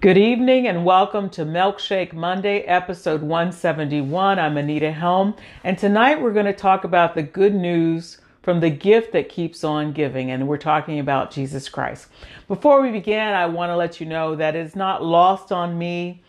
Good evening and welcome to Milkshake Monday, episode 171. I'm Anita Helm, and tonight we're going to talk about the good news from the gift that keeps on giving, and we're talking about Jesus Christ. Before we begin, I want to let you know that it's not lost on me,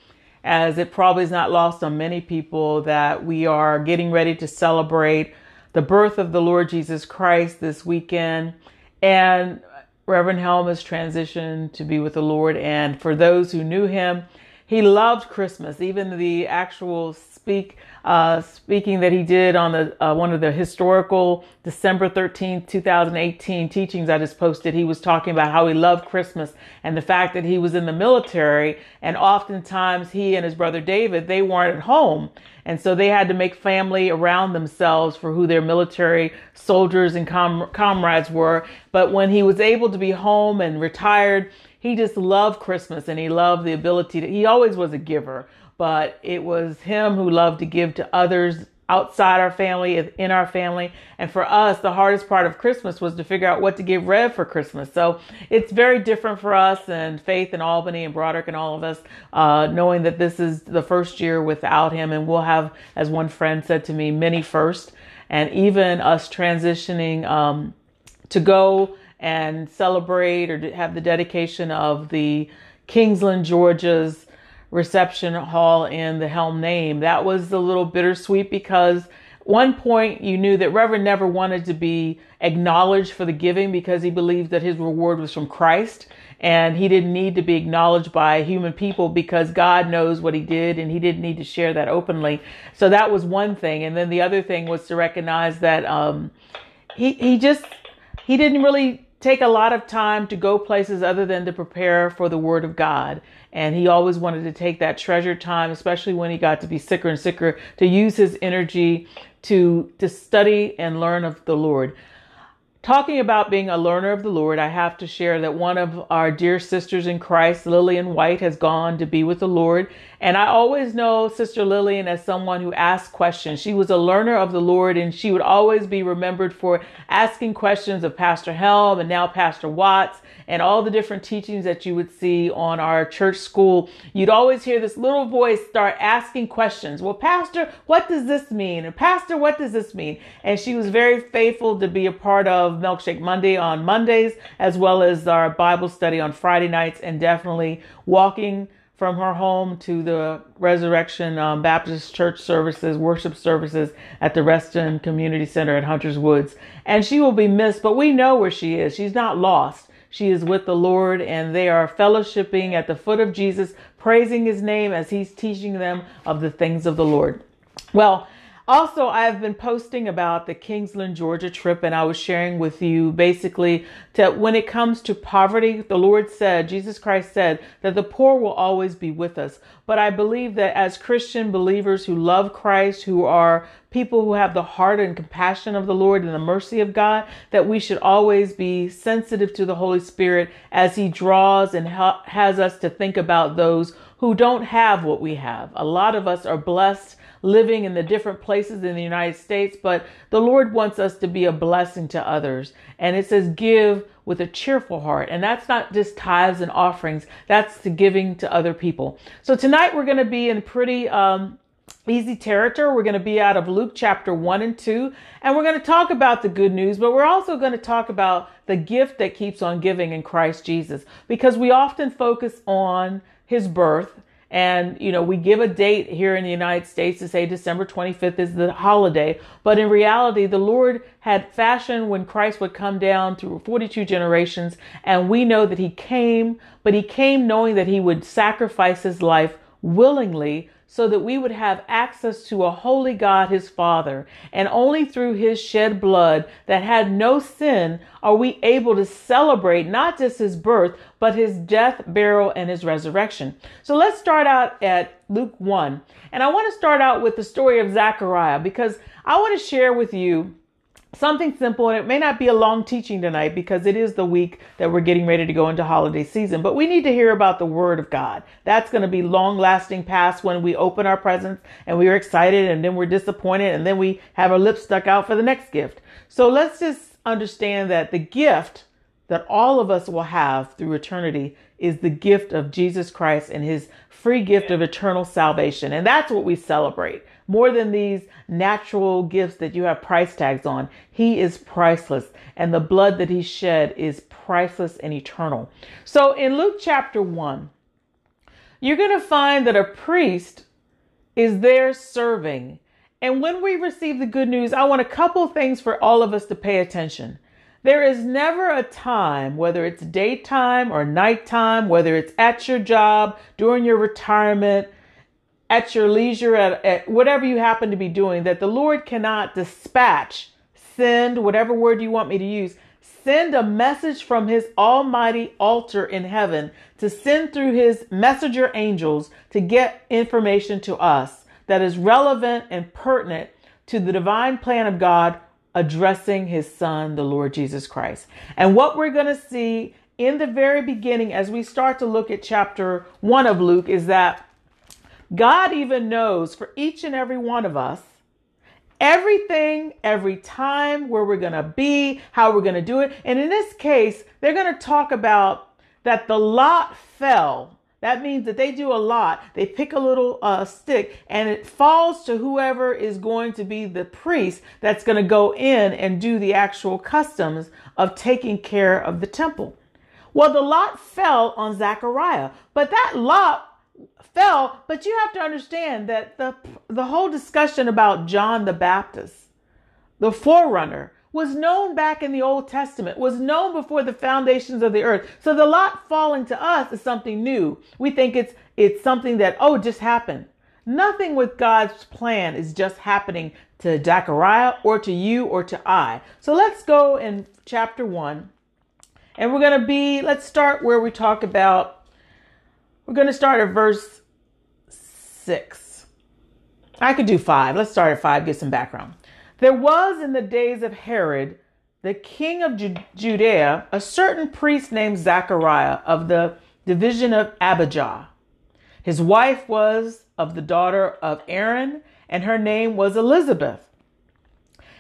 as it probably is not lost on many people, that we are getting ready to celebrate the birth of the Lord Jesus Christ this weekend. And Reverend Helm has transitioned to be with the Lord. And for those who knew him, he loved Christmas. Even the actual speak uh, speaking that he did on the uh, one of the historical December 13th, 2018 teachings I just posted, he was talking about how he loved Christmas and the fact that he was in the military and oftentimes he and his brother David, they weren't at home. And so they had to make family around themselves for who their military soldiers and com- comrades were. But when he was able to be home and retired, he just loved Christmas and he loved the ability to, he always was a giver but it was him who loved to give to others outside our family, in our family. And for us, the hardest part of Christmas was to figure out what to give Rev for Christmas. So it's very different for us and Faith and Albany and Broderick and all of us, uh, knowing that this is the first year without him. And we'll have, as one friend said to me, many first. And even us transitioning um, to go and celebrate or have the dedication of the Kingsland, Georgia's reception hall in the Helm name. That was a little bittersweet because one point you knew that Reverend never wanted to be acknowledged for the giving because he believed that his reward was from Christ and he didn't need to be acknowledged by human people because God knows what he did and he didn't need to share that openly. So that was one thing. And then the other thing was to recognize that um, he, he just, he didn't really take a lot of time to go places other than to prepare for the word of God. And he always wanted to take that treasured time, especially when he got to be sicker and sicker, to use his energy to, to study and learn of the Lord. Talking about being a learner of the Lord, I have to share that one of our dear sisters in Christ, Lillian White, has gone to be with the Lord. And I always know Sister Lillian as someone who asks questions. She was a learner of the Lord and she would always be remembered for asking questions of Pastor Helm and now Pastor Watts and all the different teachings that you would see on our church school, you'd always hear this little voice start asking questions. Well, Pastor, what does this mean? And Pastor, what does this mean? And she was very faithful to be a part of Milkshake Monday on Mondays, as well as our Bible study on Friday nights, and definitely walking from her home to the Resurrection um, Baptist Church services, worship services at the Reston Community Center at Hunters Woods. And she will be missed, but we know where she is. She's not lost. She is with the Lord and they are fellowshipping at the foot of Jesus, praising his name as he's teaching them of the things of the Lord. Well, also, I've been posting about the Kingsland, Georgia trip, and I was sharing with you basically that when it comes to poverty, the Lord said, Jesus Christ said, that the poor will always be with us. But I believe that as Christian believers who love Christ, who are people who have the heart and compassion of the Lord and the mercy of God, that we should always be sensitive to the Holy Spirit as He draws and ha- has us to think about those who don't have what we have. A lot of us are blessed living in the different places in the United States, but the Lord wants us to be a blessing to others. And it says, give with a cheerful heart. And that's not just tithes and offerings, that's the giving to other people. So tonight we're going to be in pretty, um, easy territory. We're going to be out of Luke chapter 1 and 2, and we're going to talk about the good news, but we're also going to talk about the gift that keeps on giving in Christ Jesus because we often focus on his birth and, you know, we give a date here in the United States to say December 25th is the holiday. But in reality, the Lord had fashioned when Christ would come down through 42 generations. And we know that he came, but he came knowing that he would sacrifice his life willingly so that we would have access to a holy God, his Father. And only through his shed blood that had no sin are we able to celebrate not just his birth, but his death, burial, and his resurrection. So let's start out at Luke 1. And I want to start out with the story of Zechariah because I want to share with you something simple and it may not be a long teaching tonight because it is the week that we're getting ready to go into holiday season but we need to hear about the word of god that's going to be long lasting past when we open our presents and we're excited and then we're disappointed and then we have our lips stuck out for the next gift so let's just understand that the gift that all of us will have through eternity is the gift of Jesus Christ and his free gift of eternal salvation. And that's what we celebrate. More than these natural gifts that you have price tags on, he is priceless. And the blood that he shed is priceless and eternal. So in Luke chapter 1, you're going to find that a priest is there serving. And when we receive the good news, I want a couple things for all of us to pay attention. There is never a time, whether it's daytime or nighttime, whether it's at your job, during your retirement, at your leisure, at, at, whatever you happen to be doing, that the Lord cannot dispatch, send, whatever word you want me to use, send a message from his almighty altar in heaven to send through his messenger angels to get information to us that is relevant and pertinent to the divine plan of God addressing his son, the Lord Jesus Christ. And what we're going to see in the very beginning as we start to look at chapter one of Luke is that God even knows for each and every one of us everything, every time, where we're going to be, how we're going to do it. And in this case, they're going to talk about that the lot fell that means that they do a lot. They pick a little uh, stick and it falls to whoever is going to be the priest that's going to go in and do the actual customs of taking care of the temple. Well, the lot fell on Zechariah, but that lot fell, but you have to understand that the, the whole discussion about John the Baptist, the forerunner, was known back in the Old Testament, was known before the foundations of the earth. So the lot falling to us is something new. We think it's it's something that oh just happened. Nothing with God's plan is just happening to Zechariah or to you or to I. So let's go in chapter 1. And we're going to be let's start where we talk about we're going to start at verse 6. I could do 5. Let's start at 5 get some background. There was in the days of Herod, the king of Judea, a certain priest named Zachariah of the division of Abijah. His wife was of the daughter of Aaron, and her name was Elizabeth.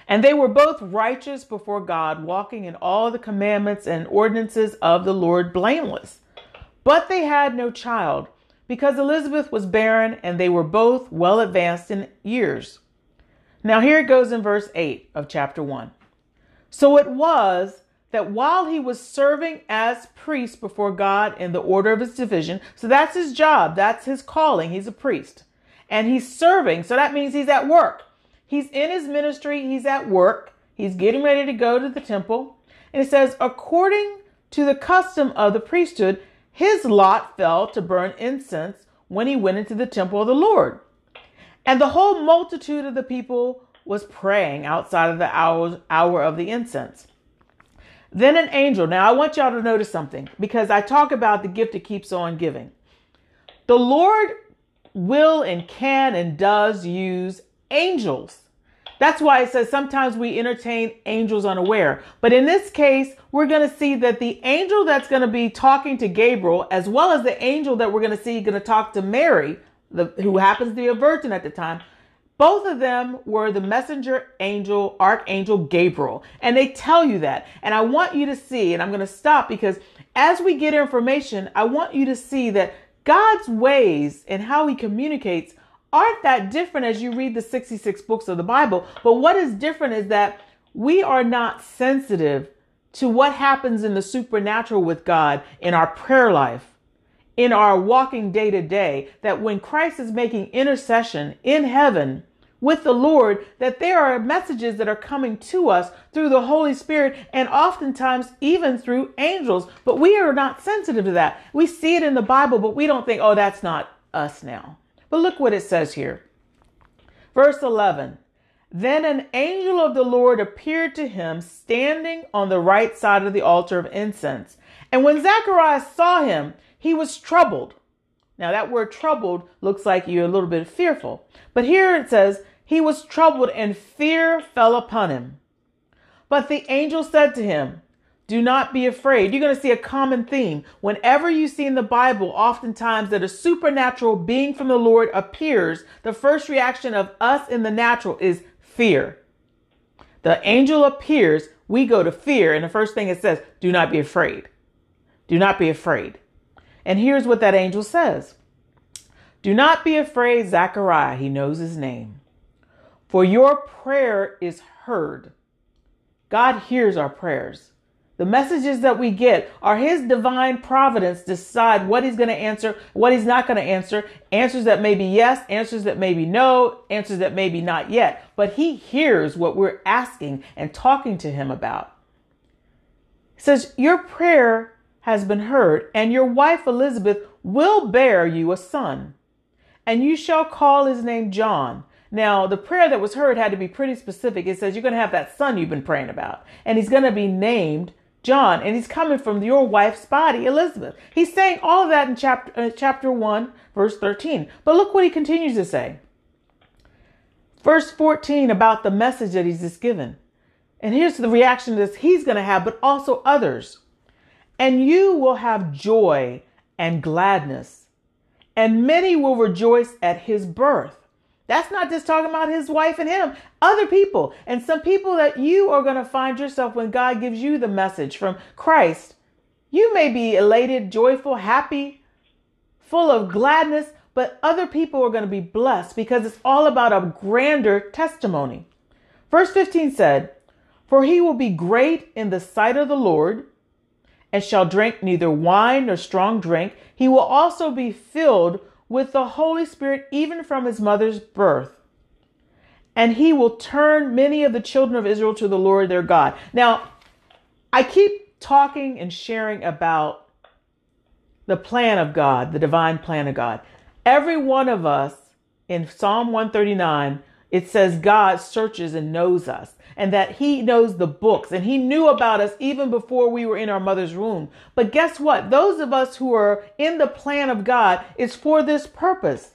And they were both righteous before God, walking in all the commandments and ordinances of the Lord blameless. But they had no child, because Elizabeth was barren, and they were both well advanced in years. Now, here it goes in verse 8 of chapter 1. So it was that while he was serving as priest before God in the order of his division, so that's his job, that's his calling, he's a priest, and he's serving, so that means he's at work. He's in his ministry, he's at work, he's getting ready to go to the temple. And it says, according to the custom of the priesthood, his lot fell to burn incense when he went into the temple of the Lord. And the whole multitude of the people was praying outside of the hour, hour of the incense. Then an angel, now I want y'all to notice something because I talk about the gift that keeps on giving. The Lord will and can and does use angels. That's why it says sometimes we entertain angels unaware. But in this case, we're going to see that the angel that's going to be talking to Gabriel, as well as the angel that we're going to see going to talk to Mary, the, who happens to be a virgin at the time, both of them were the messenger angel, archangel Gabriel. And they tell you that. And I want you to see, and I'm going to stop because as we get information, I want you to see that God's ways and how he communicates aren't that different as you read the 66 books of the Bible. But what is different is that we are not sensitive to what happens in the supernatural with God in our prayer life in our walking day to day that when Christ is making intercession in heaven with the Lord, that there are messages that are coming to us through the Holy Spirit and oftentimes even through angels. But we are not sensitive to that. We see it in the Bible, but we don't think, oh, that's not us now. But look what it says here. Verse 11. Then an angel of the Lord appeared to him standing on the right side of the altar of incense. And when Zacharias saw him, he was troubled. Now, that word troubled looks like you're a little bit fearful. But here it says, he was troubled and fear fell upon him. But the angel said to him, do not be afraid. You're going to see a common theme. Whenever you see in the Bible, oftentimes that a supernatural being from the Lord appears, the first reaction of us in the natural is fear. The angel appears we go to fear. And the first thing it says, do not be afraid. Do not be afraid. And here's what that angel says Do not be afraid, Zechariah. He knows his name. For your prayer is heard. God hears our prayers. The messages that we get are His divine providence decide what He's going to answer, what He's not going to answer, answers that may be yes, answers that may be no, answers that may be not yet. But He hears what we're asking and talking to Him about. It says, Your prayer has been heard, and your wife Elizabeth will bear you a son, and you shall call his name John. Now, the prayer that was heard had to be pretty specific. It says, You're going to have that son you've been praying about, and he's going to be named John, and he's coming from your wife's body, Elizabeth. He's saying all of that in chapter, uh, chapter 1, verse 13. But look what he continues to say. Verse 14 about the message that he's just given. And here's the reaction that he's going to have, but also others. And you will have joy and gladness, and many will rejoice at his birth. That's not just talking about his wife and him, other people. And some people that you are going to find yourself when God gives you the message from Christ. You may be elated, joyful, happy, full of gladness, but other people are going to be blessed because it's all about a grander testimony. Verse 15 said, For he will be great in the sight of the Lord and shall drink neither wine nor strong drink. He will also be filled with the Holy Spirit even from his mother's birth. And he will turn many of the children of Israel to the Lord their God. Now, I keep talking and sharing about the plan of God, the divine plan of God. Every one of us in Psalm 139, it says God searches and knows us and that he knows the books and he knew about us even before we were in our mother's womb. But guess what? Those of us who are in the plan of God is for this purpose.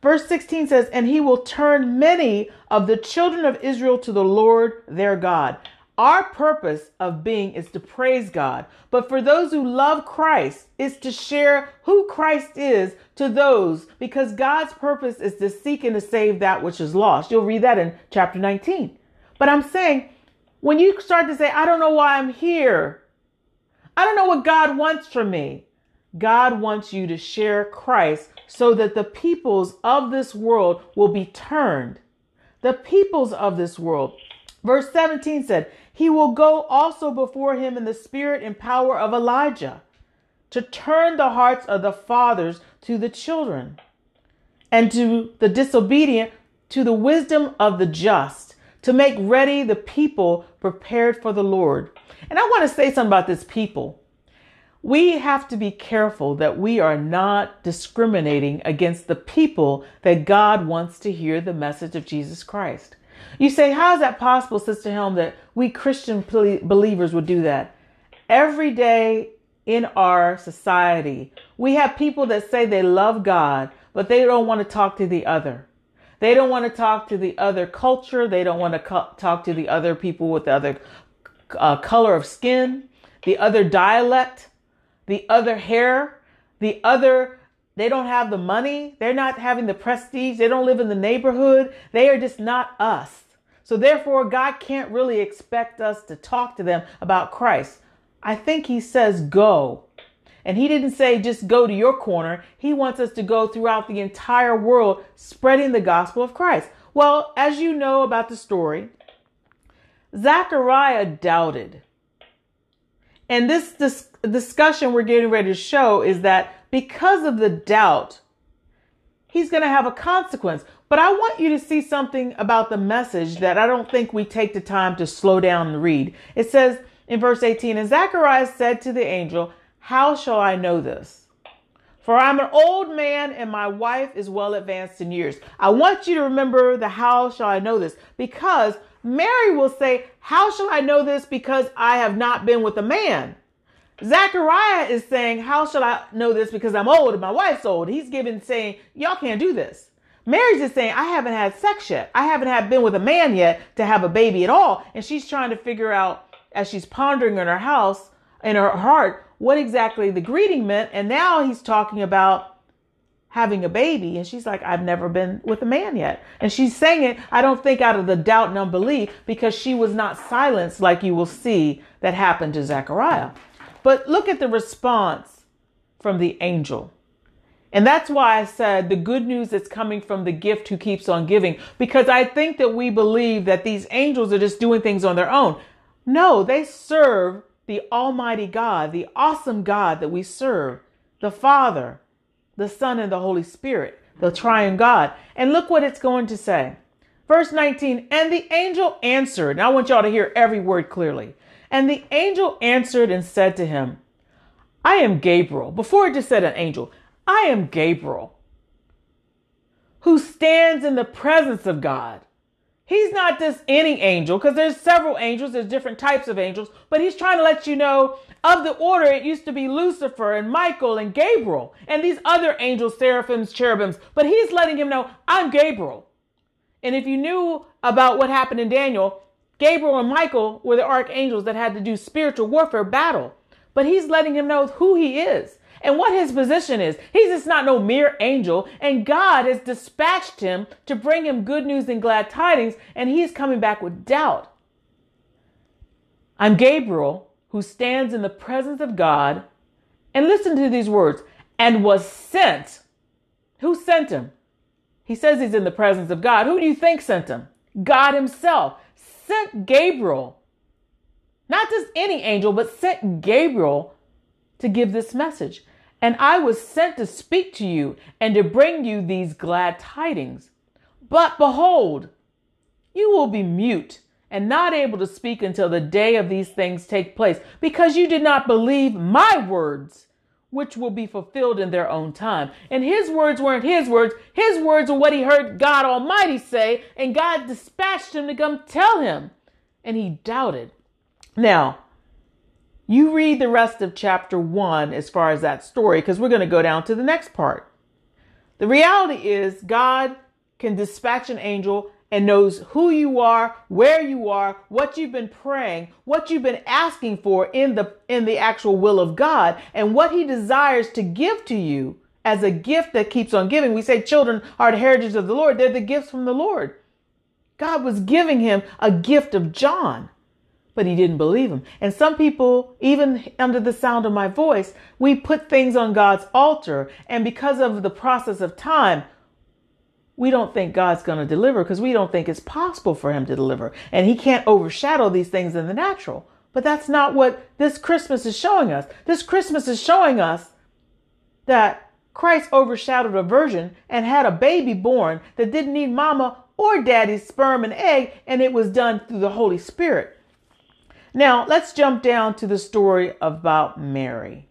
Verse 16 says, And he will turn many of the children of Israel to the Lord their God. Our purpose of being is to praise God. But for those who love Christ, is to share who Christ is to those because God's purpose is to seek and to save that which is lost. You'll read that in chapter 19. But I'm saying, when you start to say, I don't know why I'm here, I don't know what God wants from me. God wants you to share Christ so that the peoples of this world will be turned. The peoples of this world. Verse 17 said, He will go also before him in the spirit and power of Elijah to turn the hearts of the fathers to the children and to the disobedient to the wisdom of the just to make ready the people prepared for the Lord. And I want to say something about this people. We have to be careful that we are not discriminating against the people that God wants to hear the message of Jesus Christ. You say, How is that possible, Sister Helm, that we Christian believers would do that? Every day in our society, we have people that say they love God, but they don't want to talk to the other. They don't want to talk to the other culture. They don't want to co- talk to the other people with the other uh, color of skin, the other dialect, the other hair, the other. They don't have the money. They're not having the prestige. They don't live in the neighborhood. They are just not us. So therefore, God can't really expect us to talk to them about Christ. I think He says go. And he didn't say just go to your corner. He wants us to go throughout the entire world spreading the gospel of Christ. Well, as you know about the story, Zechariah doubted. And this, discussion we're getting ready to show is that because of the doubt, he's going to have a consequence. But I want you to see something about the message that I don't think we take the time to slow down and read. It says in verse 18, and Zechariah said to the angel, how shall I know this? For I'm an old man and my wife is well advanced in years. I want you to remember the how shall I know this because Mary will say, How shall I know this because I have not been with a man? Zachariah is saying, How shall I know this because I'm old and my wife's old? He's giving saying, Y'all can't do this. Mary's just saying, I haven't had sex yet. I haven't had been with a man yet to have a baby at all. And she's trying to figure out as she's pondering in her house, in her heart, what exactly the greeting meant. And now he's talking about having a baby. And she's like, I've never been with a man yet. And she's saying it, I don't think out of the doubt and unbelief because she was not silenced like you will see that happened to Zechariah. But look at the response from the angel. And that's why I said the good news is coming from the gift who keeps on giving, because I think that we believe that these angels are just doing things on their own. No, they serve the Almighty God, the awesome God that we serve, the Father, the Son, and the Holy Spirit, the triune God. And look what it's going to say. Verse 19, and the angel answered. Now I want y'all to hear every word clearly. And the angel answered and said to him, I am Gabriel. Before it just said an angel, I am Gabriel, who stands in the presence of God. He's not just any angel because there's several angels, there's different types of angels, but he's trying to let you know of the order it used to be Lucifer and Michael and Gabriel and these other angels, seraphims, cherubims, but he's letting him know I'm Gabriel. And if you knew about what happened in Daniel, Gabriel and Michael were the archangels that had to do spiritual warfare battle. But he's letting him know who he is and what his position is. He's just not no mere angel, and God has dispatched him to bring him good news and glad tidings, and he's coming back with doubt. I'm Gabriel, who stands in the presence of God, and listen to these words, and was sent. Who sent him? He says he's in the presence of God. Who do you think sent him? God himself sent Gabriel. Not just any angel, but sent Gabriel to give this message. And I was sent to speak to you and to bring you these glad tidings. But behold, you will be mute and not able to speak until the day of these things take place, because you did not believe my words, which will be fulfilled in their own time. And his words weren't his words, his words were what he heard God Almighty say, and God dispatched him to come tell him. And he doubted. Now, you read the rest of chapter one as far as that story, because we're going to go down to the next part. The reality is, God can dispatch an angel and knows who you are, where you are, what you've been praying, what you've been asking for in the in the actual will of God, and what he desires to give to you as a gift that keeps on giving. We say children are the heritage of the Lord. They're the gifts from the Lord. God was giving him a gift of John but he didn't believe him. And some people, even under the sound of my voice, we put things on God's altar. And because of the process of time, we don't think God's going to deliver because we don't think it's possible for him to deliver. And he can't overshadow these things in the natural. But that's not what this Christmas is showing us. This Christmas is showing us that Christ overshadowed a virgin and had a baby born that didn't need mama or daddy's sperm and egg, and it was done through the Holy Spirit. Now, let's jump down to the story about Mary.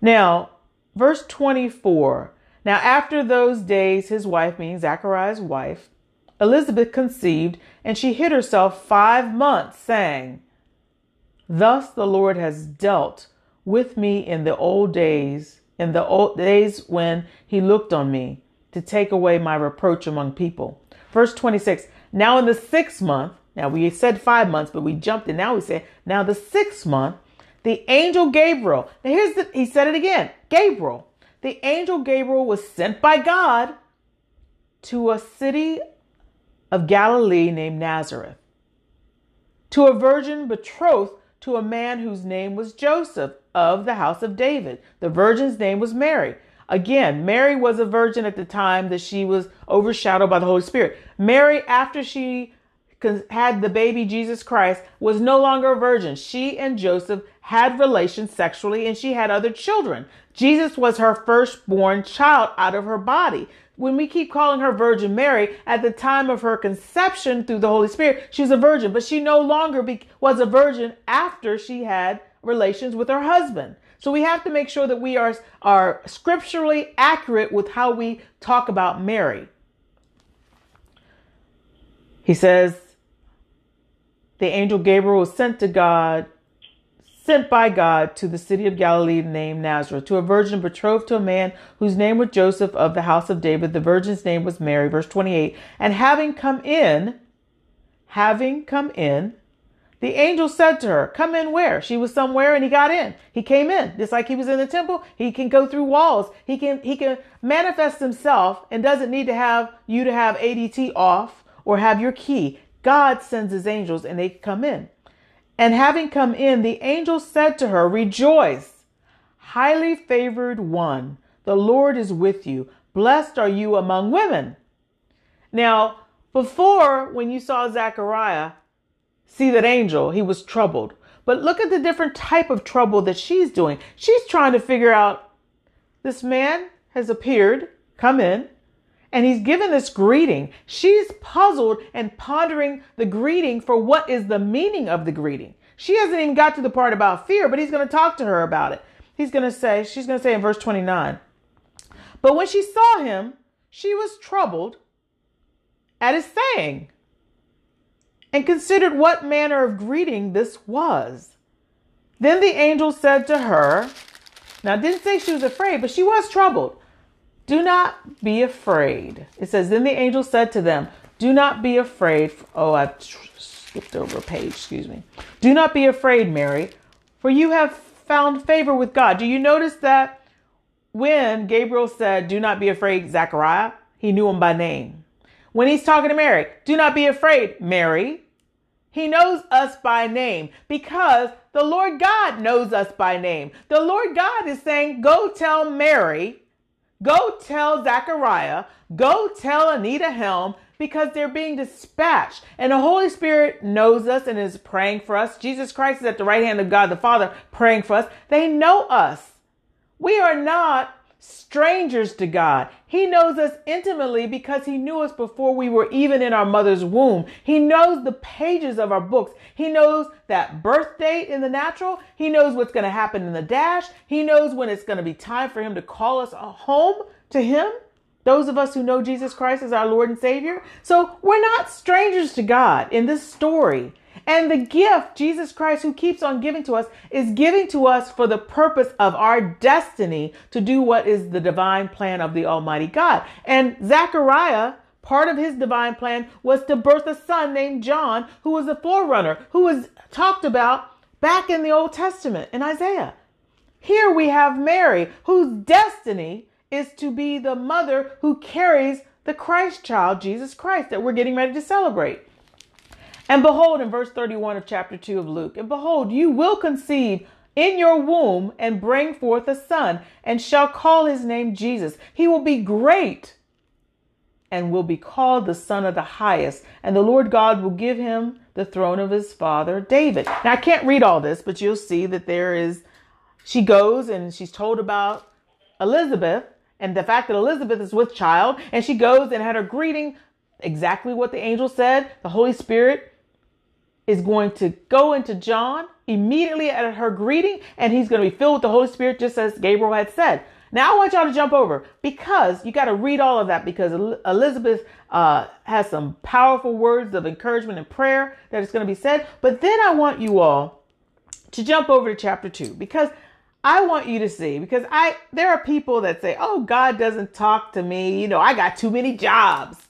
Now, verse 24. Now, after those days, his wife, meaning Zachariah's wife, Elizabeth conceived, and she hid herself five months, saying, Thus the Lord has dealt with me in the old days, in the old days when he looked on me to take away my reproach among people. Verse 26 Now in the sixth month, now we said five months, but we jumped in. Now we say, now the sixth month, the angel Gabriel. Now here's the, he said it again Gabriel. The angel Gabriel was sent by God to a city of Galilee named Nazareth, to a virgin betrothed to a man whose name was Joseph of the house of David. The virgin's name was Mary. Again, Mary was a virgin at the time that she was overshadowed by the Holy Spirit. Mary, after she had the baby Jesus Christ was no longer a virgin. She and Joseph had relations sexually and she had other children. Jesus was her firstborn child out of her body. When we keep calling her Virgin Mary, at the time of her conception through the Holy Spirit, she was a virgin, but she no longer be- was a virgin after she had relations with her husband. So we have to make sure that we are, are scripturally accurate with how we talk about Mary. He says, the angel Gabriel was sent to God, sent by God to the city of Galilee named Nazareth, to a virgin betrothed to a man whose name was Joseph of the house of David. The virgin's name was Mary, verse 28. And having come in, having come in, The angel said to her, Come in where? She was somewhere and he got in. He came in. Just like he was in the temple, he can go through walls. He can he can manifest himself and doesn't need to have you to have ADT off or have your key. God sends his angels and they come in. And having come in, the angel said to her, Rejoice, highly favored one. The Lord is with you. Blessed are you among women. Now, before, when you saw Zechariah see that angel, he was troubled. But look at the different type of trouble that she's doing. She's trying to figure out this man has appeared, come in, and he's given this greeting. She's puzzled and pondering the greeting for what is the meaning of the greeting. She hasn't even got to the part about fear, but he's going to talk to her about it. He's going to say, she's going to say in verse 29, but when she saw him, she was troubled at his saying and considered what manner of greeting this was. Then the angel said to her, now didn't say she was afraid, but she was troubled. Do not be afraid. It says, Then the angel said to them, Do not be afraid. Oh, I skipped over a page, excuse me. Do not be afraid, Mary, for you have found favor with God. Do you notice that when Gabriel said, Do not be afraid, Zechariah, he knew him by name. When he's talking to Mary, Do not be afraid, Mary, he knows us by name because the Lord God knows us by name. The Lord God is saying, Go tell Mary Go tell Zachariah, go tell Anita Helm because they're being dispatched. And the Holy Spirit knows us and is praying for us. Jesus Christ is at the right hand of God the Father praying for us. They know us. We are not strangers to God. He knows us intimately because He knew us before we were even in our mother's womb. He knows the pages of our books. He knows that birth date in the natural. He knows what's going to happen in the dash. He knows when it's going to be time for Him to call us home to Him. Those of us who know Jesus Christ as our Lord and Savior. So we're not strangers to God in this story. And the gift, Jesus Christ, who keeps on giving to us, is giving to us for the purpose of our destiny to do what is the divine plan of the Almighty God. And Zechariah, part of his divine plan was to birth a son named John, who was a forerunner, who was talked about back in the Old Testament in Isaiah. Here we have Mary, whose destiny is to be the mother who carries the Christ child, Jesus Christ, that we're getting ready to celebrate. And behold, in verse 31 of chapter 2 of Luke, and behold, you will conceive in your womb and bring forth a son, and shall call his name Jesus. He will be great and will be called the Son of the Highest, and the Lord God will give him the throne of his father David. Now, I can't read all this, but you'll see that there is, she goes and she's told about Elizabeth and the fact that Elizabeth is with child, and she goes and had her greeting exactly what the angel said. The Holy Spirit is going to go into John immediately at her greeting, and he's going to be filled with the Holy Spirit, just as Gabriel had said. Now I want y'all to jump over because you got to read all of that because Elizabeth uh, has some powerful words of encouragement and prayer that is going to be said. But then I want you all to jump over to chapter two because I want you to see because I there are people that say, "Oh, God doesn't talk to me. You know, I got too many jobs."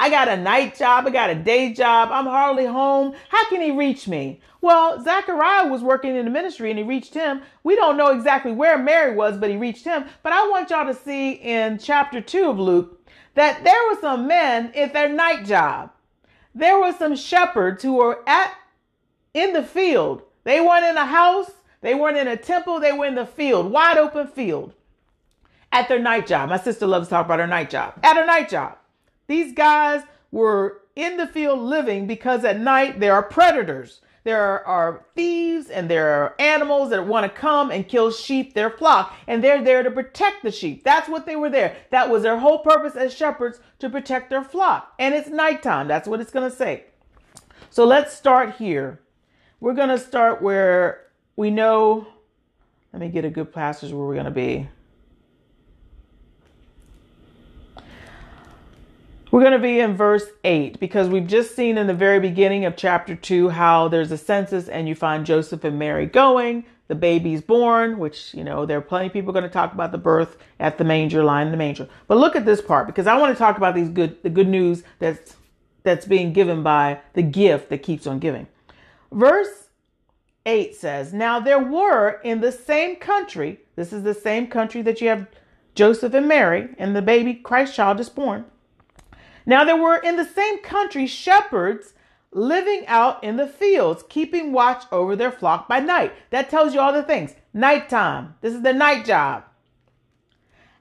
I got a night job. I got a day job. I'm hardly home. How can he reach me? Well, Zachariah was working in the ministry and he reached him. We don't know exactly where Mary was, but he reached him. But I want y'all to see in chapter two of Luke that there were some men at their night job. There were some shepherds who were at in the field. They weren't in a house. They weren't in a temple. They were in the field, wide open field at their night job. My sister loves to talk about her night job. At her night job. These guys were in the field living because at night there are predators. There are thieves and there are animals that want to come and kill sheep, their flock, and they're there to protect the sheep. That's what they were there. That was their whole purpose as shepherds to protect their flock. And it's nighttime. That's what it's going to say. So let's start here. We're going to start where we know. Let me get a good passage where we're going to be. We're going to be in verse 8 because we've just seen in the very beginning of chapter 2 how there's a census and you find Joseph and Mary going, the baby's born, which, you know, there are plenty of people going to talk about the birth at the manger, line in the manger. But look at this part because I want to talk about these good the good news that's that's being given by the gift that keeps on giving. Verse 8 says, Now there were in the same country, this is the same country that you have Joseph and Mary, and the baby Christ child is born. Now there were in the same country shepherds living out in the fields, keeping watch over their flock by night. That tells you all the things. Nighttime. This is the night job.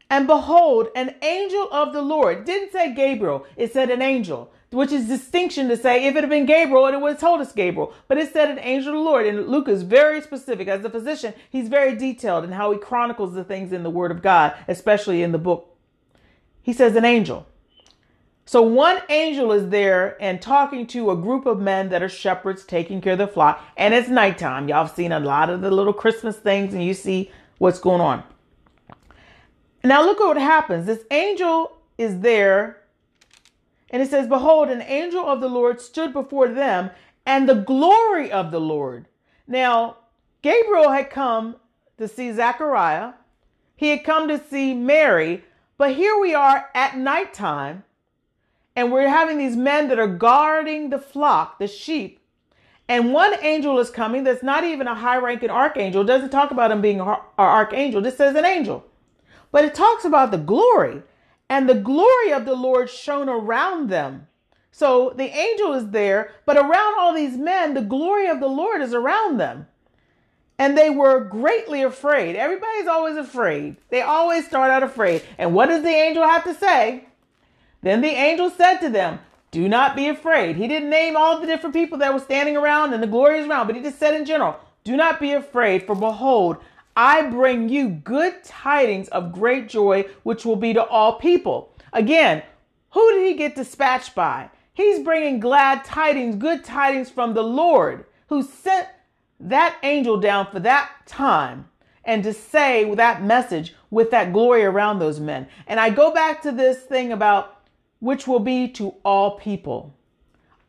And behold, an angel of the Lord didn't say Gabriel, it said an angel, which is distinction to say if it had been Gabriel, it would have told us Gabriel. But it said an angel of the Lord. And Luke is very specific. As a physician, he's very detailed in how he chronicles the things in the Word of God, especially in the book. He says an angel. So one angel is there and talking to a group of men that are shepherds taking care of the flock. And it's nighttime. Y'all have seen a lot of the little Christmas things and you see what's going on. Now look at what happens. This angel is there and it says, Behold, an angel of the Lord stood before them and the glory of the Lord. Now, Gabriel had come to see Zechariah. He had come to see Mary, but here we are at nighttime and we're having these men that are guarding the flock, the sheep. And one angel is coming that's not even a high ranking archangel. It doesn't talk about him being an archangel, just says an angel. But it talks about the glory and the glory of the Lord shone around them. So the angel is there, but around all these men, the glory of the Lord is around them. And they were greatly afraid. Everybody's always afraid. They always start out afraid. And what does the angel have to say? Then the angel said to them, Do not be afraid. He didn't name all the different people that were standing around and the glories around, but he just said in general, Do not be afraid, for behold, I bring you good tidings of great joy, which will be to all people. Again, who did he get dispatched by? He's bringing glad tidings, good tidings from the Lord who sent that angel down for that time and to say that message with that glory around those men. And I go back to this thing about which will be to all people.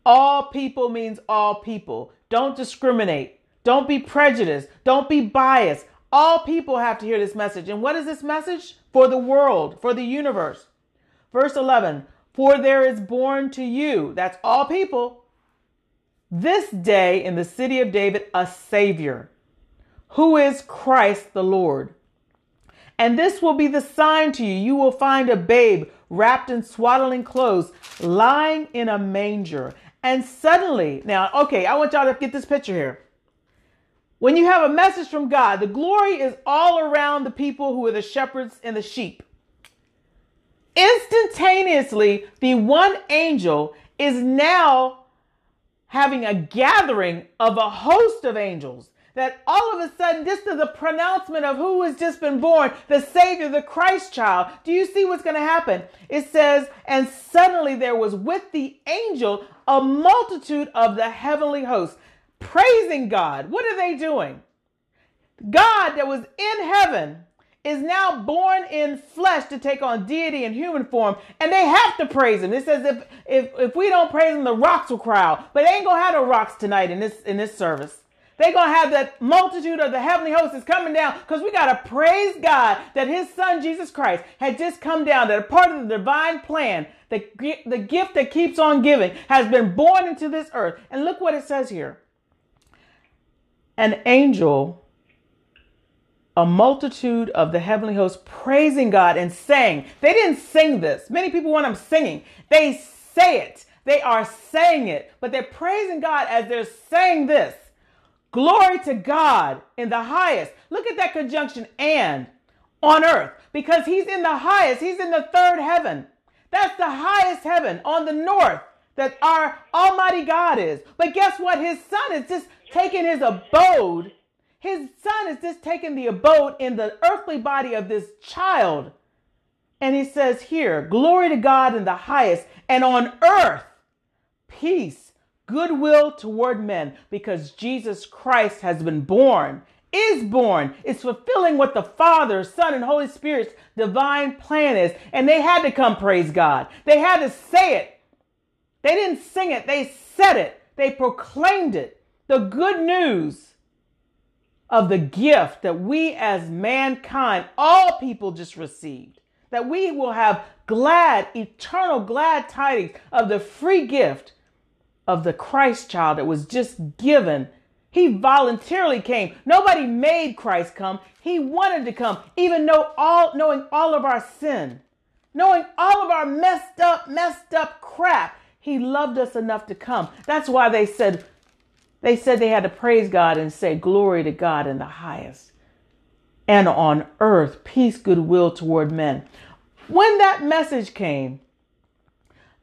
All people means all people. Don't discriminate. Don't be prejudiced. Don't be biased. All people have to hear this message. And what is this message? For the world, for the universe. Verse 11 For there is born to you, that's all people, this day in the city of David a Savior, who is Christ the Lord. And this will be the sign to you. You will find a babe wrapped in swaddling clothes, lying in a manger. And suddenly, now, okay, I want y'all to get this picture here. When you have a message from God, the glory is all around the people who are the shepherds and the sheep. Instantaneously, the one angel is now having a gathering of a host of angels. That all of a sudden, just as a pronouncement of who has just been born, the Savior, the Christ child. Do you see what's going to happen? It says, and suddenly there was with the angel a multitude of the heavenly hosts praising God. What are they doing? God that was in heaven is now born in flesh to take on deity in human form, and they have to praise him. It says if if if we don't praise him, the rocks will cry out. But they ain't gonna have no rocks tonight in this in this service. They're gonna have that multitude of the heavenly hosts is coming down because we gotta praise God that His Son Jesus Christ had just come down. That a part of the divine plan, the the gift that keeps on giving, has been born into this earth. And look what it says here an angel, a multitude of the heavenly hosts praising God and saying, they didn't sing this. Many people want them singing. They say it. They are saying it, but they're praising God as they're saying this. Glory to God in the highest. Look at that conjunction and on earth because he's in the highest. He's in the third heaven. That's the highest heaven on the north that our Almighty God is. But guess what? His son is just taking his abode. His son is just taking the abode in the earthly body of this child. And he says here, glory to God in the highest, and on earth, peace, goodwill toward men, because Jesus Christ has been born, is born, is fulfilling what the Father, Son, and Holy Spirit's divine plan is. And they had to come praise God. They had to say it. They didn't sing it, they said it, they proclaimed it the good news of the gift that we as mankind, all people just received, that we will have glad, eternal glad tidings of the free gift of the Christ child that was just given. He voluntarily came. Nobody made Christ come. He wanted to come, even though all knowing all of our sin, knowing all of our messed up, messed up crap. He loved us enough to come. That's why they said they said they had to praise God and say glory to God in the highest. And on earth, peace, goodwill toward men. When that message came,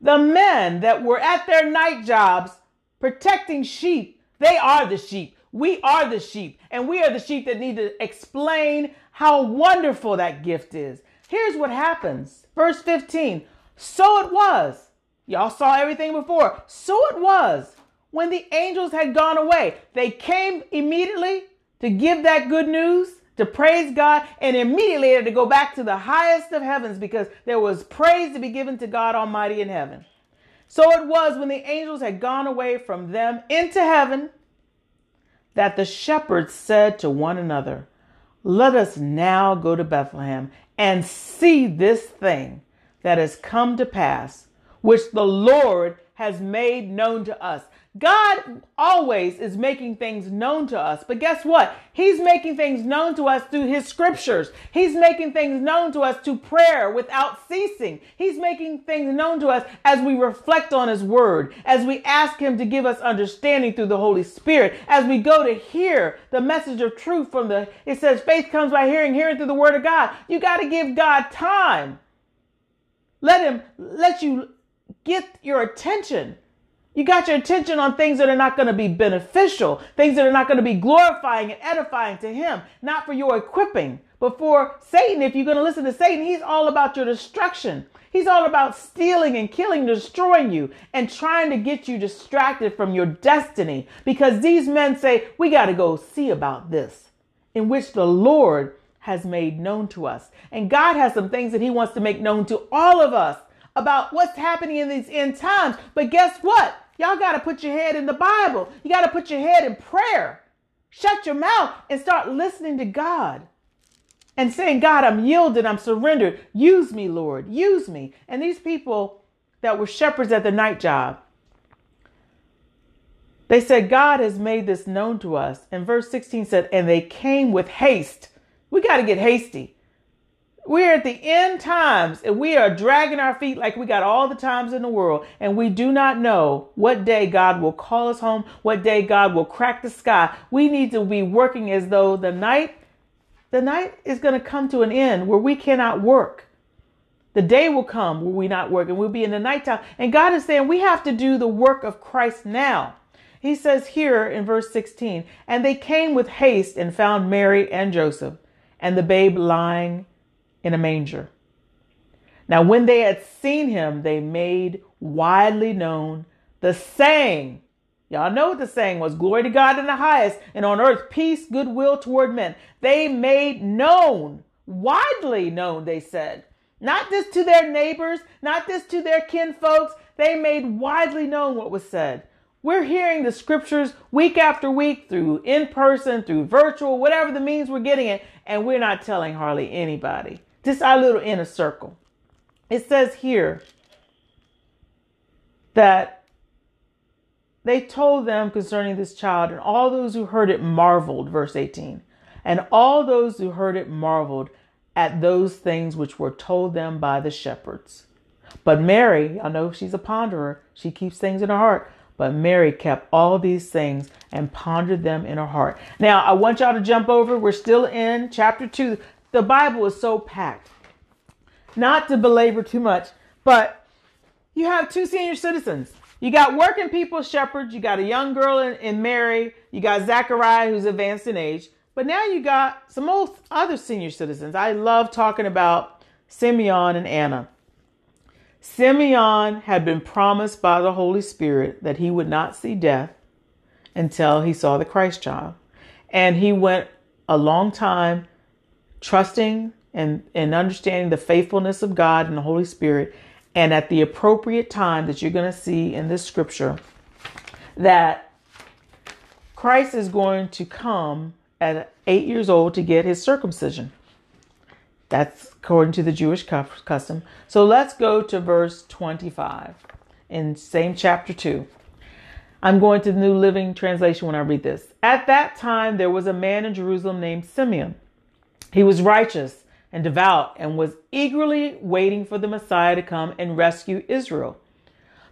the men that were at their night jobs protecting sheep, they are the sheep. We are the sheep, and we are the sheep that need to explain how wonderful that gift is. Here's what happens. Verse 15. So it was. Y'all saw everything before. So it was when the angels had gone away. They came immediately to give that good news to praise God, and immediately to go back to the highest of heavens because there was praise to be given to God Almighty in heaven. So it was when the angels had gone away from them into heaven that the shepherds said to one another, Let us now go to Bethlehem and see this thing that has come to pass, which the Lord has made known to us. God always is making things known to us. But guess what? He's making things known to us through his scriptures. He's making things known to us through prayer without ceasing. He's making things known to us as we reflect on his word, as we ask him to give us understanding through the Holy Spirit, as we go to hear the message of truth from the, it says faith comes by hearing, hearing through the word of God. You got to give God time. Let him let you get your attention. You got your attention on things that are not going to be beneficial, things that are not going to be glorifying and edifying to Him, not for your equipping, but for Satan. If you're going to listen to Satan, he's all about your destruction. He's all about stealing and killing, destroying you, and trying to get you distracted from your destiny. Because these men say, We got to go see about this, in which the Lord has made known to us. And God has some things that He wants to make known to all of us about what's happening in these end times. But guess what? Y'all got to put your head in the Bible. You got to put your head in prayer. Shut your mouth and start listening to God and saying, God, I'm yielded, I'm surrendered. Use me, Lord. Use me. And these people that were shepherds at the night job, they said, God has made this known to us. And verse 16 said, and they came with haste. We got to get hasty. We're at the end times and we are dragging our feet like we got all the times in the world. And we do not know what day God will call us home, what day God will crack the sky. We need to be working as though the night, the night is going to come to an end where we cannot work. The day will come where we not work and we'll be in the nighttime. And God is saying we have to do the work of Christ now. He says here in verse 16, and they came with haste and found Mary and Joseph and the babe lying in a manger. Now, when they had seen him, they made widely known the saying. Y'all know what the saying was glory to God in the highest, and on earth peace, goodwill toward men. They made known, widely known, they said. Not just to their neighbors, not just to their kinfolks. They made widely known what was said. We're hearing the scriptures week after week through in person, through virtual, whatever the means we're getting it, and we're not telling hardly anybody. Just our little inner circle. It says here that they told them concerning this child, and all those who heard it marveled, verse 18. And all those who heard it marveled at those things which were told them by the shepherds. But Mary, I know she's a ponderer, she keeps things in her heart. But Mary kept all these things and pondered them in her heart. Now, I want y'all to jump over. We're still in chapter 2. The Bible is so packed. Not to belabor too much, but you have two senior citizens. You got working people shepherds. You got a young girl in, in Mary. You got Zachariah, who's advanced in age. But now you got some old, other senior citizens. I love talking about Simeon and Anna. Simeon had been promised by the Holy Spirit that he would not see death until he saw the Christ child. And he went a long time trusting and, and understanding the faithfulness of God and the Holy Spirit. And at the appropriate time that you're going to see in this scripture, that Christ is going to come at eight years old to get his circumcision. That's according to the Jewish custom. So let's go to verse 25 in same chapter 2. I'm going to the New Living Translation when I read this. At that time, there was a man in Jerusalem named Simeon. He was righteous and devout and was eagerly waiting for the Messiah to come and rescue Israel.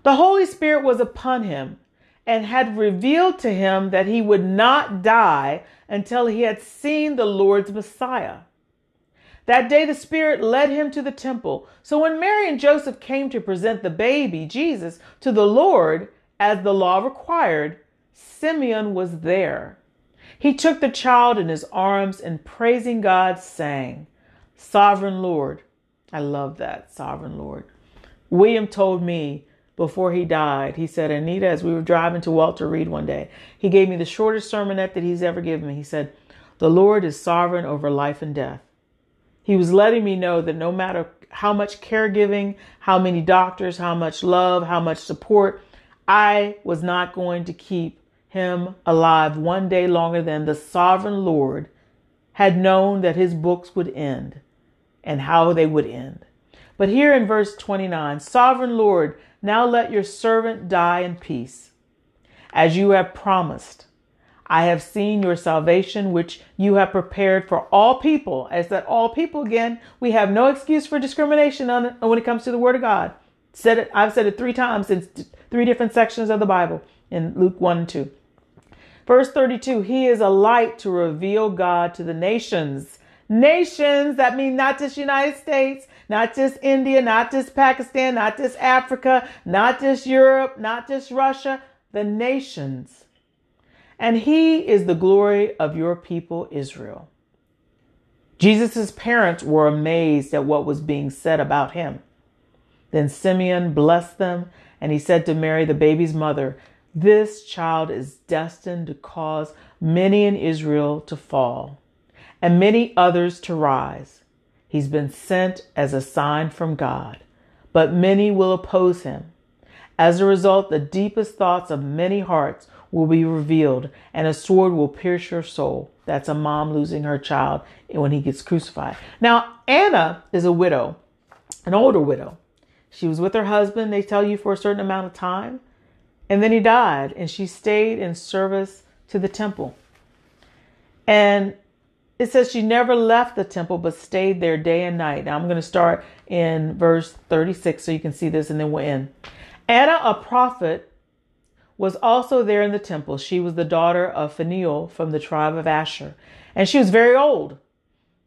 The Holy Spirit was upon him and had revealed to him that he would not die until he had seen the Lord's Messiah. That day, the Spirit led him to the temple. So when Mary and Joseph came to present the baby, Jesus, to the Lord, as the law required, Simeon was there. He took the child in his arms and praising God sang, Sovereign Lord. I love that, Sovereign Lord. William told me before he died, he said, Anita, as we were driving to Walter Reed one day, he gave me the shortest sermonette that he's ever given me. He said, The Lord is sovereign over life and death. He was letting me know that no matter how much caregiving, how many doctors, how much love, how much support, I was not going to keep him alive one day longer than the sovereign Lord had known that his books would end and how they would end. But here in verse 29, Sovereign Lord, now let your servant die in peace, as you have promised. I have seen your salvation, which you have prepared for all people. As that all people again, we have no excuse for discrimination on, when it comes to the word of God. Said it, I've said it three times in three different sections of the Bible in Luke 1 and 2. Verse 32 He is a light to reveal God to the nations. Nations, that means not just United States, not just India, not just Pakistan, not just Africa, not just Europe, not just Russia, the nations. And He is the glory of your people, Israel. Jesus' parents were amazed at what was being said about him. Then Simeon blessed them, and he said to Mary, the baby's mother, This child is destined to cause many in Israel to fall, and many others to rise. He's been sent as a sign from God, but many will oppose him. As a result, the deepest thoughts of many hearts will be revealed, and a sword will pierce your soul. That's a mom losing her child when he gets crucified. Now, Anna is a widow, an older widow. She was with her husband, they tell you, for a certain amount of time. And then he died, and she stayed in service to the temple. And it says she never left the temple, but stayed there day and night. Now I'm going to start in verse 36 so you can see this, and then we'll end. Anna, a prophet, was also there in the temple. She was the daughter of Phanuel from the tribe of Asher, and she was very old.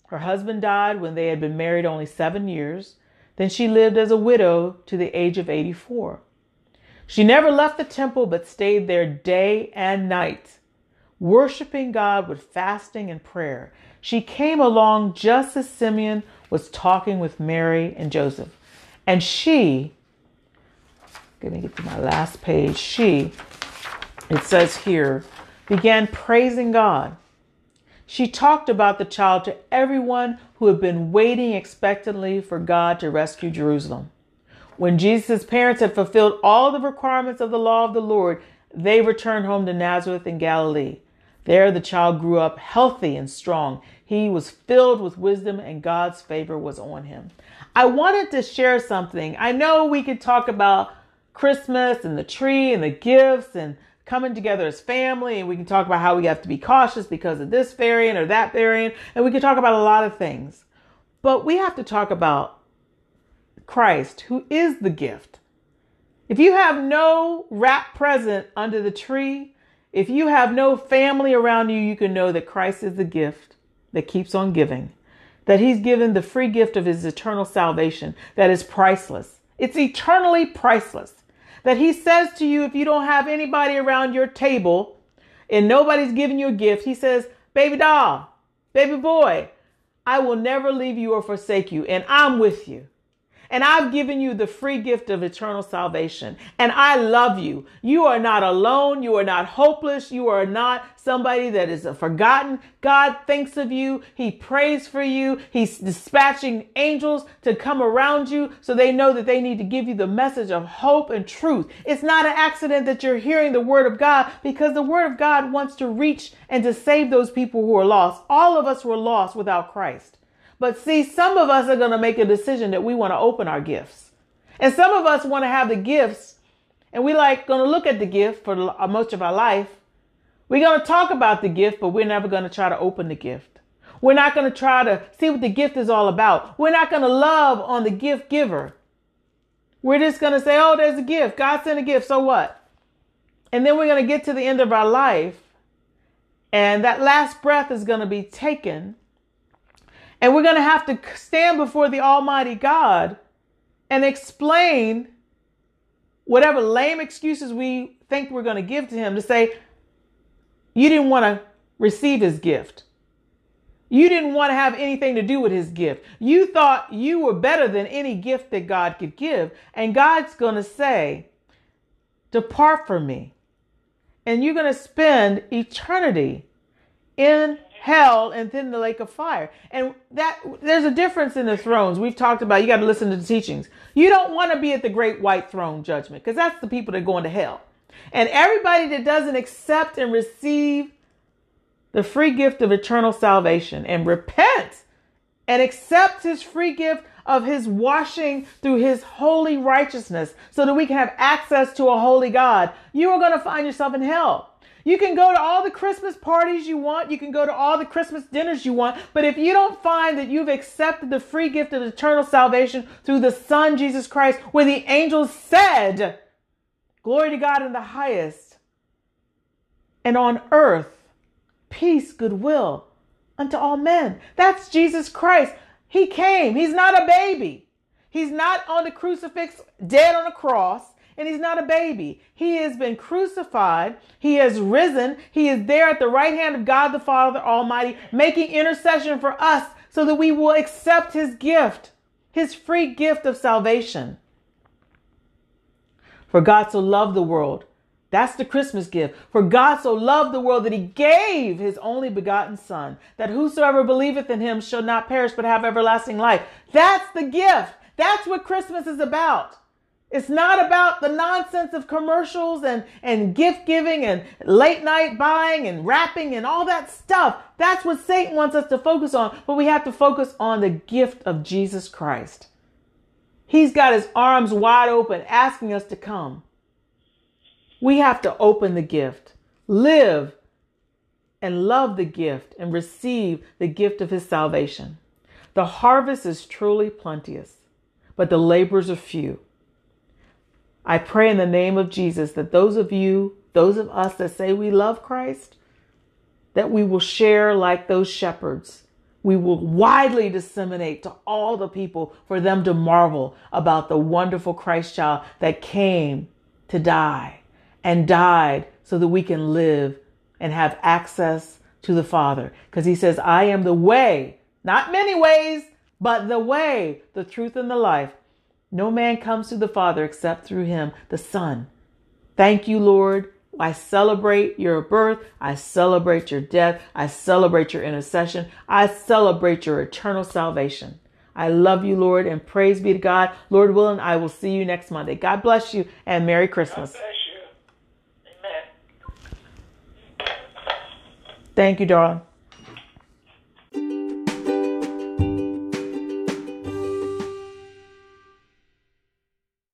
Her husband died when they had been married only seven years. Then she lived as a widow to the age of 84. She never left the temple but stayed there day and night, worshiping God with fasting and prayer. She came along just as Simeon was talking with Mary and Joseph. And she, let me get to my last page. She, it says here, began praising God. She talked about the child to everyone who had been waiting expectantly for God to rescue Jerusalem. When Jesus' parents had fulfilled all the requirements of the law of the Lord, they returned home to Nazareth in Galilee. There the child grew up healthy and strong. He was filled with wisdom and God's favor was on him. I wanted to share something. I know we could talk about Christmas and the tree and the gifts and coming together as family and we can talk about how we have to be cautious because of this variant or that variant and we can talk about a lot of things but we have to talk about christ who is the gift. If you have no wrap present under the tree if you have no family around you you can know that christ is the gift that keeps on giving that he's given the free gift of his eternal salvation that is priceless. It's eternally priceless. That he says to you if you don't have anybody around your table and nobody's giving you a gift, he says, Baby doll, baby boy, I will never leave you or forsake you, and I'm with you. And I've given you the free gift of eternal salvation. And I love you. You are not alone. You are not hopeless. You are not somebody that is forgotten. God thinks of you. He prays for you. He's dispatching angels to come around you so they know that they need to give you the message of hope and truth. It's not an accident that you're hearing the word of God because the word of God wants to reach and to save those people who are lost. All of us were lost without Christ. But see, some of us are going to make a decision that we want to open our gifts. And some of us want to have the gifts and we like going to look at the gift for uh, most of our life. We're going to talk about the gift, but we're never going to try to open the gift. We're not going to try to see what the gift is all about. We're not going to love on the gift giver. We're just going to say, oh, there's a gift. God sent a gift. So what? And then we're going to get to the end of our life, and that last breath is going to be taken. And we're going to have to stand before the Almighty God and explain whatever lame excuses we think we're going to give to Him to say, you didn't want to receive His gift. You didn't want to have anything to do with his gift. You thought you were better than any gift that God could give. And God's going to say, Depart from me. And you're going to spend eternity in hell and then the lake of fire. And that there's a difference in the thrones. We've talked about you got to listen to the teachings. You don't want to be at the great white throne judgment because that's the people that are going to hell. And everybody that doesn't accept and receive the free gift of eternal salvation and repent and accept his free gift of his washing through his holy righteousness so that we can have access to a holy God, you are going to find yourself in hell. You can go to all the Christmas parties you want. You can go to all the Christmas dinners you want. But if you don't find that you've accepted the free gift of eternal salvation through the Son, Jesus Christ, where the angels said, Glory to God in the highest, and on earth, peace, goodwill unto all men. That's Jesus Christ. He came. He's not a baby. He's not on the crucifix, dead on a cross, and he's not a baby. He has been crucified. He has risen. He is there at the right hand of God the Father Almighty, making intercession for us so that we will accept his gift, his free gift of salvation. For God so loved the world that's the Christmas gift. For God so loved the world that he gave his only begotten Son, that whosoever believeth in him shall not perish but have everlasting life. That's the gift. That's what Christmas is about. It's not about the nonsense of commercials and, and gift giving and late night buying and wrapping and all that stuff. That's what Satan wants us to focus on, but we have to focus on the gift of Jesus Christ. He's got his arms wide open asking us to come. We have to open the gift, live and love the gift, and receive the gift of his salvation. The harvest is truly plenteous, but the laborers are few. I pray in the name of Jesus that those of you, those of us that say we love Christ, that we will share like those shepherds. We will widely disseminate to all the people for them to marvel about the wonderful Christ child that came to die and died so that we can live and have access to the Father. Because he says, I am the way, not many ways, but the way, the truth, and the life. No man comes to the Father except through him, the Son. Thank you, Lord. I celebrate your birth. I celebrate your death. I celebrate your intercession. I celebrate your eternal salvation. I love you, Lord, and praise be to God. Lord willing, I will see you next Monday. God bless you and Merry Christmas. Thank you, darling.